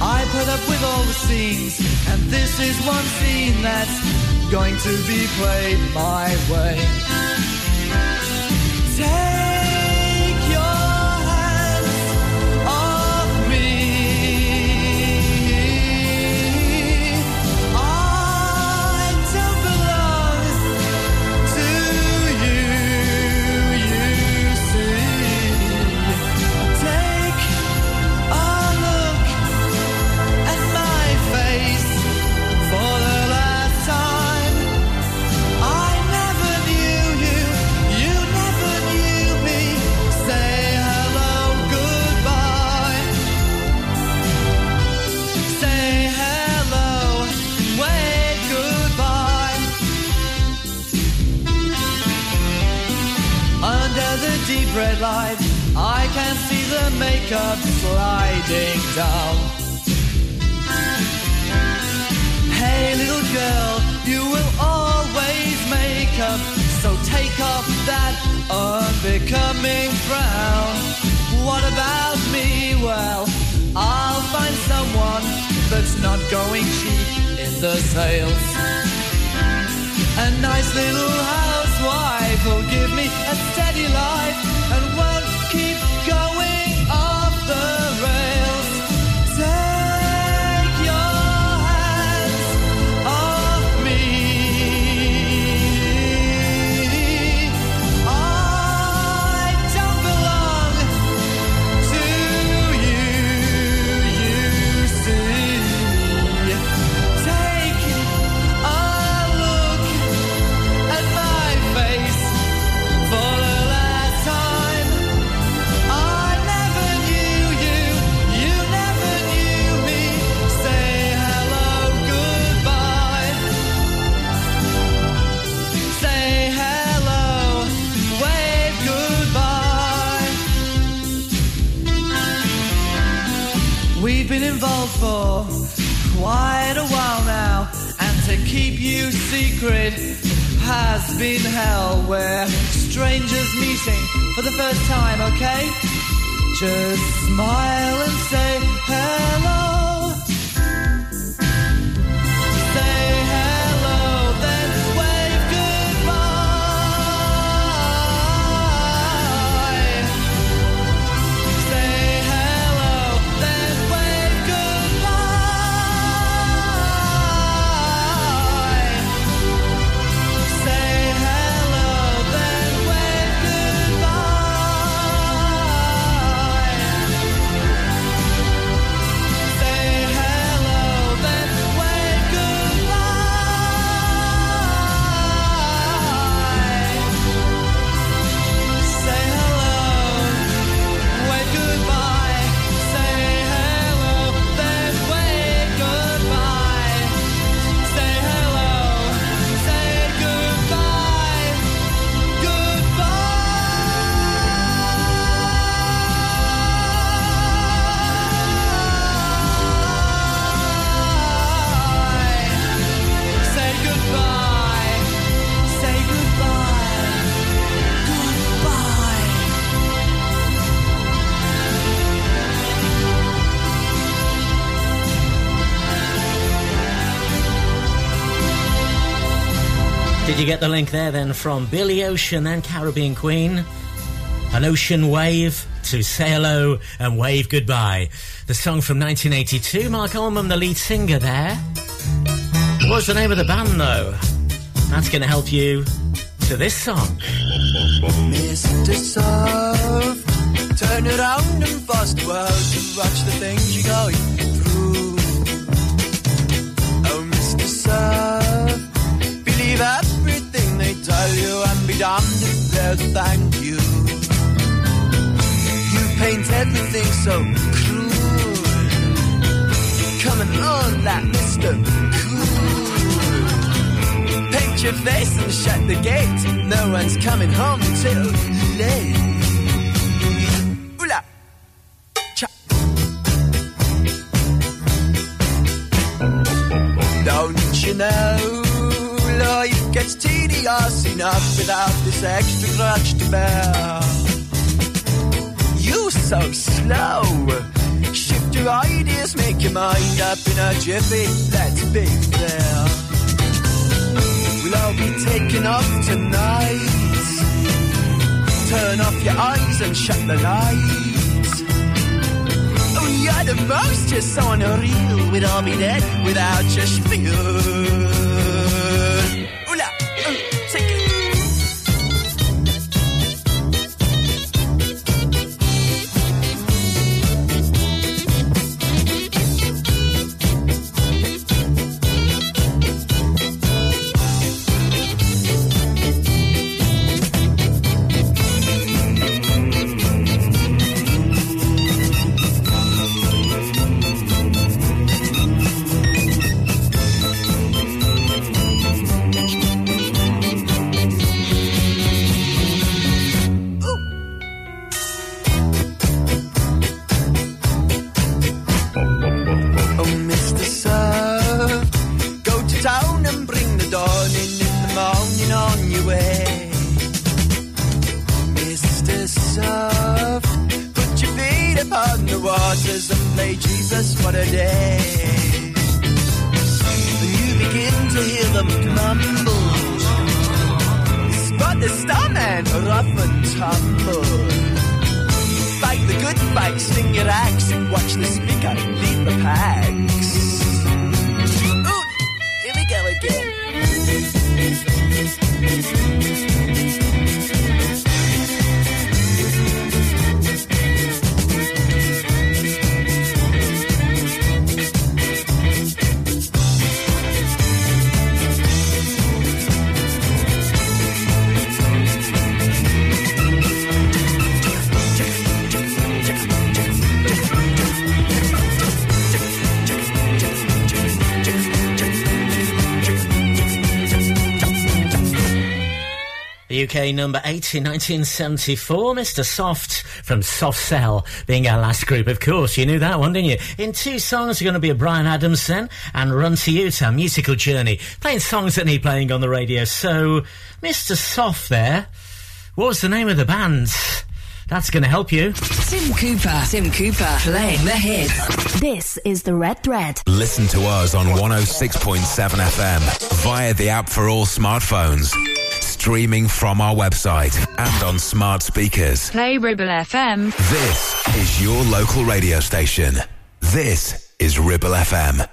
I put up with all the scenes, and this is one scene that's going to be played my way. Take Jacob sliding down. Hey, little girl, you will always make up. So take off that unbecoming frown. What about me? Well, I'll find someone that's not going cheap in the sales. A nice little housewife will give me a steady life and. Involved for quite a while now, and to keep you secret has been hell. We're strangers meeting for the first time, okay? Just smile and say hello. Did you get the link there then from Billy Ocean and Caribbean Queen? An ocean wave to say hello and wave goodbye. The song from 1982, Mark Allman, the lead singer there. What's the name of the band though? That's going to help you to this song. Mr. Surf, turn around and the world to watch the things you're going through. Oh, Mr. Surf, you and be damned if there's thank you. You paint everything so cruel. Coming on like Mr. Cool. Paint your face and shut the gate. No one's coming home till late. Don't you know gets tedious enough without this extra grudge to bear? You so slow. Shift your ideas, make your mind up in a jiffy. Let's be fair. We'll all be taken off tonight. Turn off your eyes and shut the lights. Oh, you're the most, you're so unreal. We'd all be dead without your spiel. Number eight in 1974, Mr. Soft from Soft Cell being our last group. Of course, you knew that one, didn't you? In two songs, you're going to be a Brian Adams then and Run to You, our musical journey. Playing songs that need playing on the radio. So, Mr. Soft there, what was the name of the band? That's going to help you. Tim Cooper. Tim Cooper playing the hits. This is the Red Thread. Listen to us on 106.7 FM via the app for all smartphones. Streaming from our website and on smart speakers. Play Ribble FM. This is your local radio station. This is Ribble FM.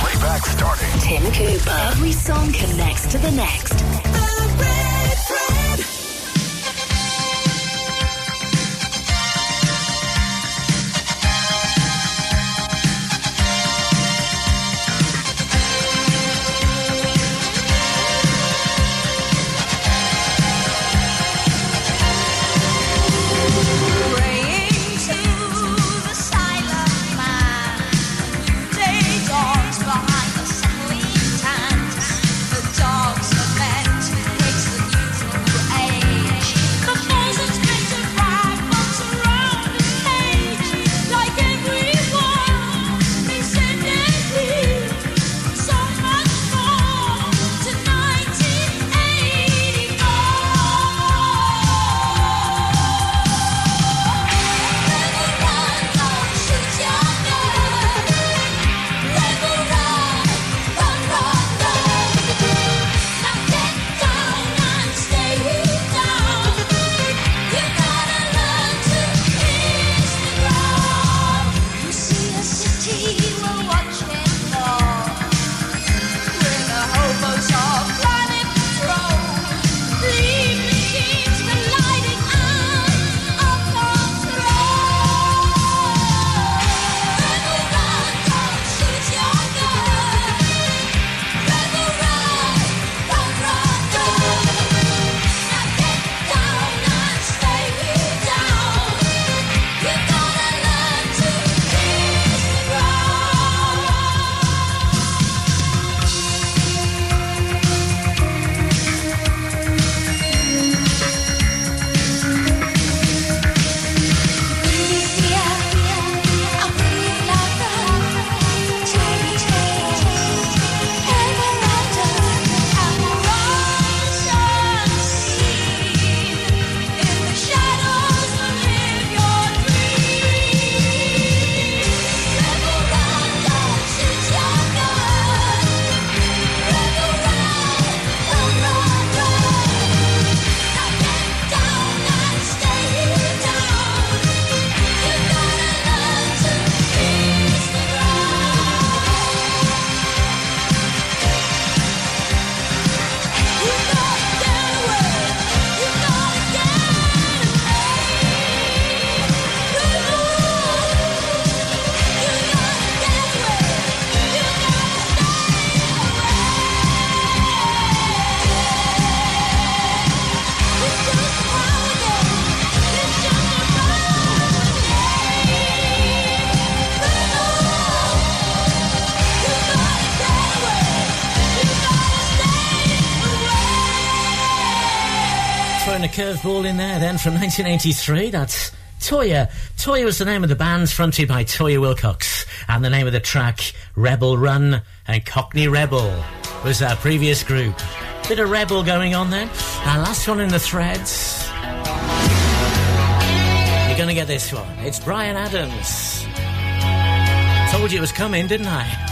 Playback starting. Tim Cooper. Every song connects to the next. There then from 1983. That's Toya. Toya was the name of the band fronted by Toya Wilcox. And the name of the track, Rebel Run and Cockney Rebel, was our previous group. Bit of rebel going on then. Our last one in the threads. You You're gonna get this one. It's Brian Adams. Told you it was coming, didn't? I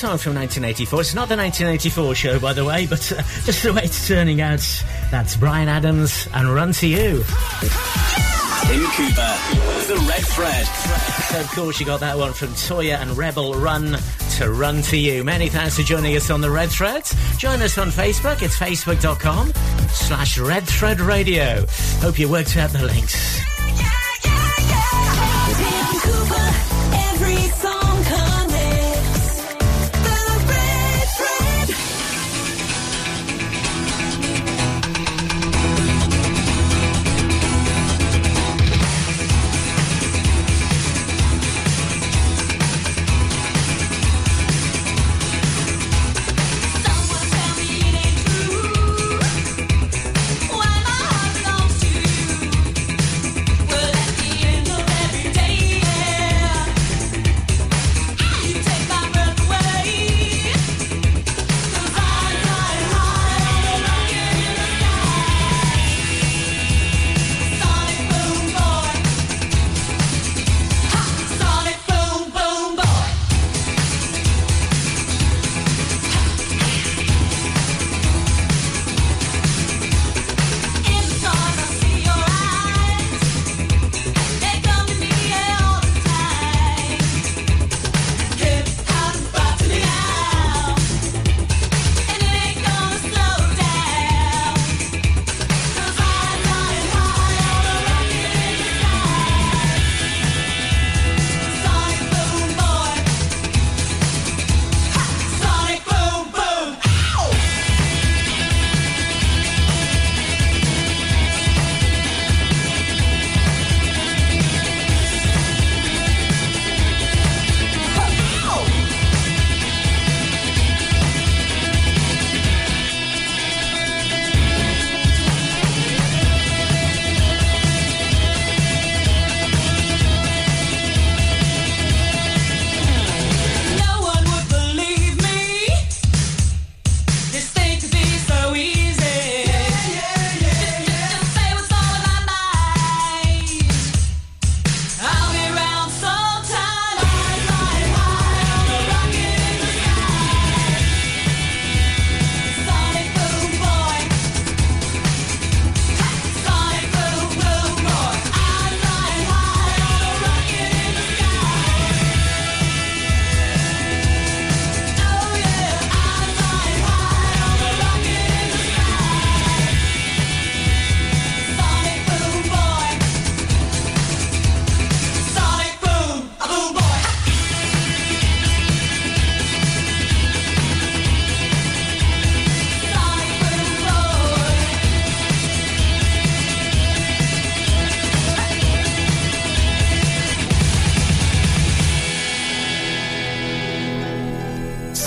song from 1984. It's not the 1984 show, by the way, but uh, just the way it's turning out. That's Brian Adams and Run to You. Tim Cooper, The Red Thread. So, of course, you got that one from Toya and Rebel Run to Run to You. Many thanks for joining us on the Red Threads. Join us on Facebook. It's facebook.com slash Red Thread Radio. Hope you worked out the links.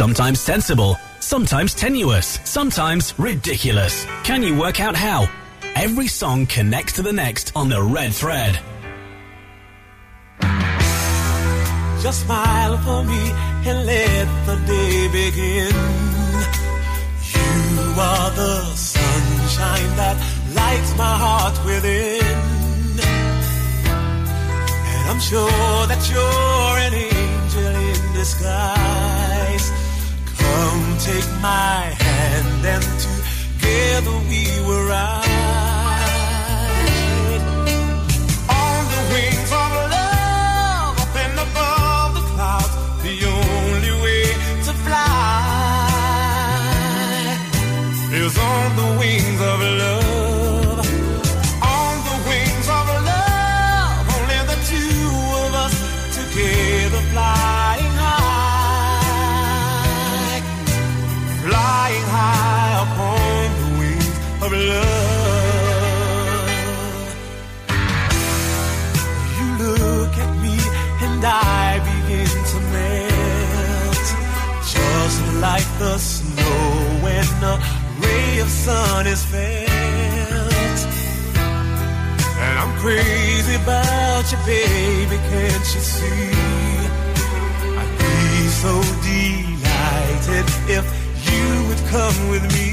Sometimes sensible, sometimes tenuous, sometimes ridiculous. Can you work out how? Every song connects to the next on the red thread. Just smile for me and let the day begin. You are the sunshine that lights my heart within. And I'm sure that you're an angel in disguise. Take my hand and together we will ride. Sun is felt. And I'm crazy about you, baby, can't you see? I'd be so delighted if you would come with me.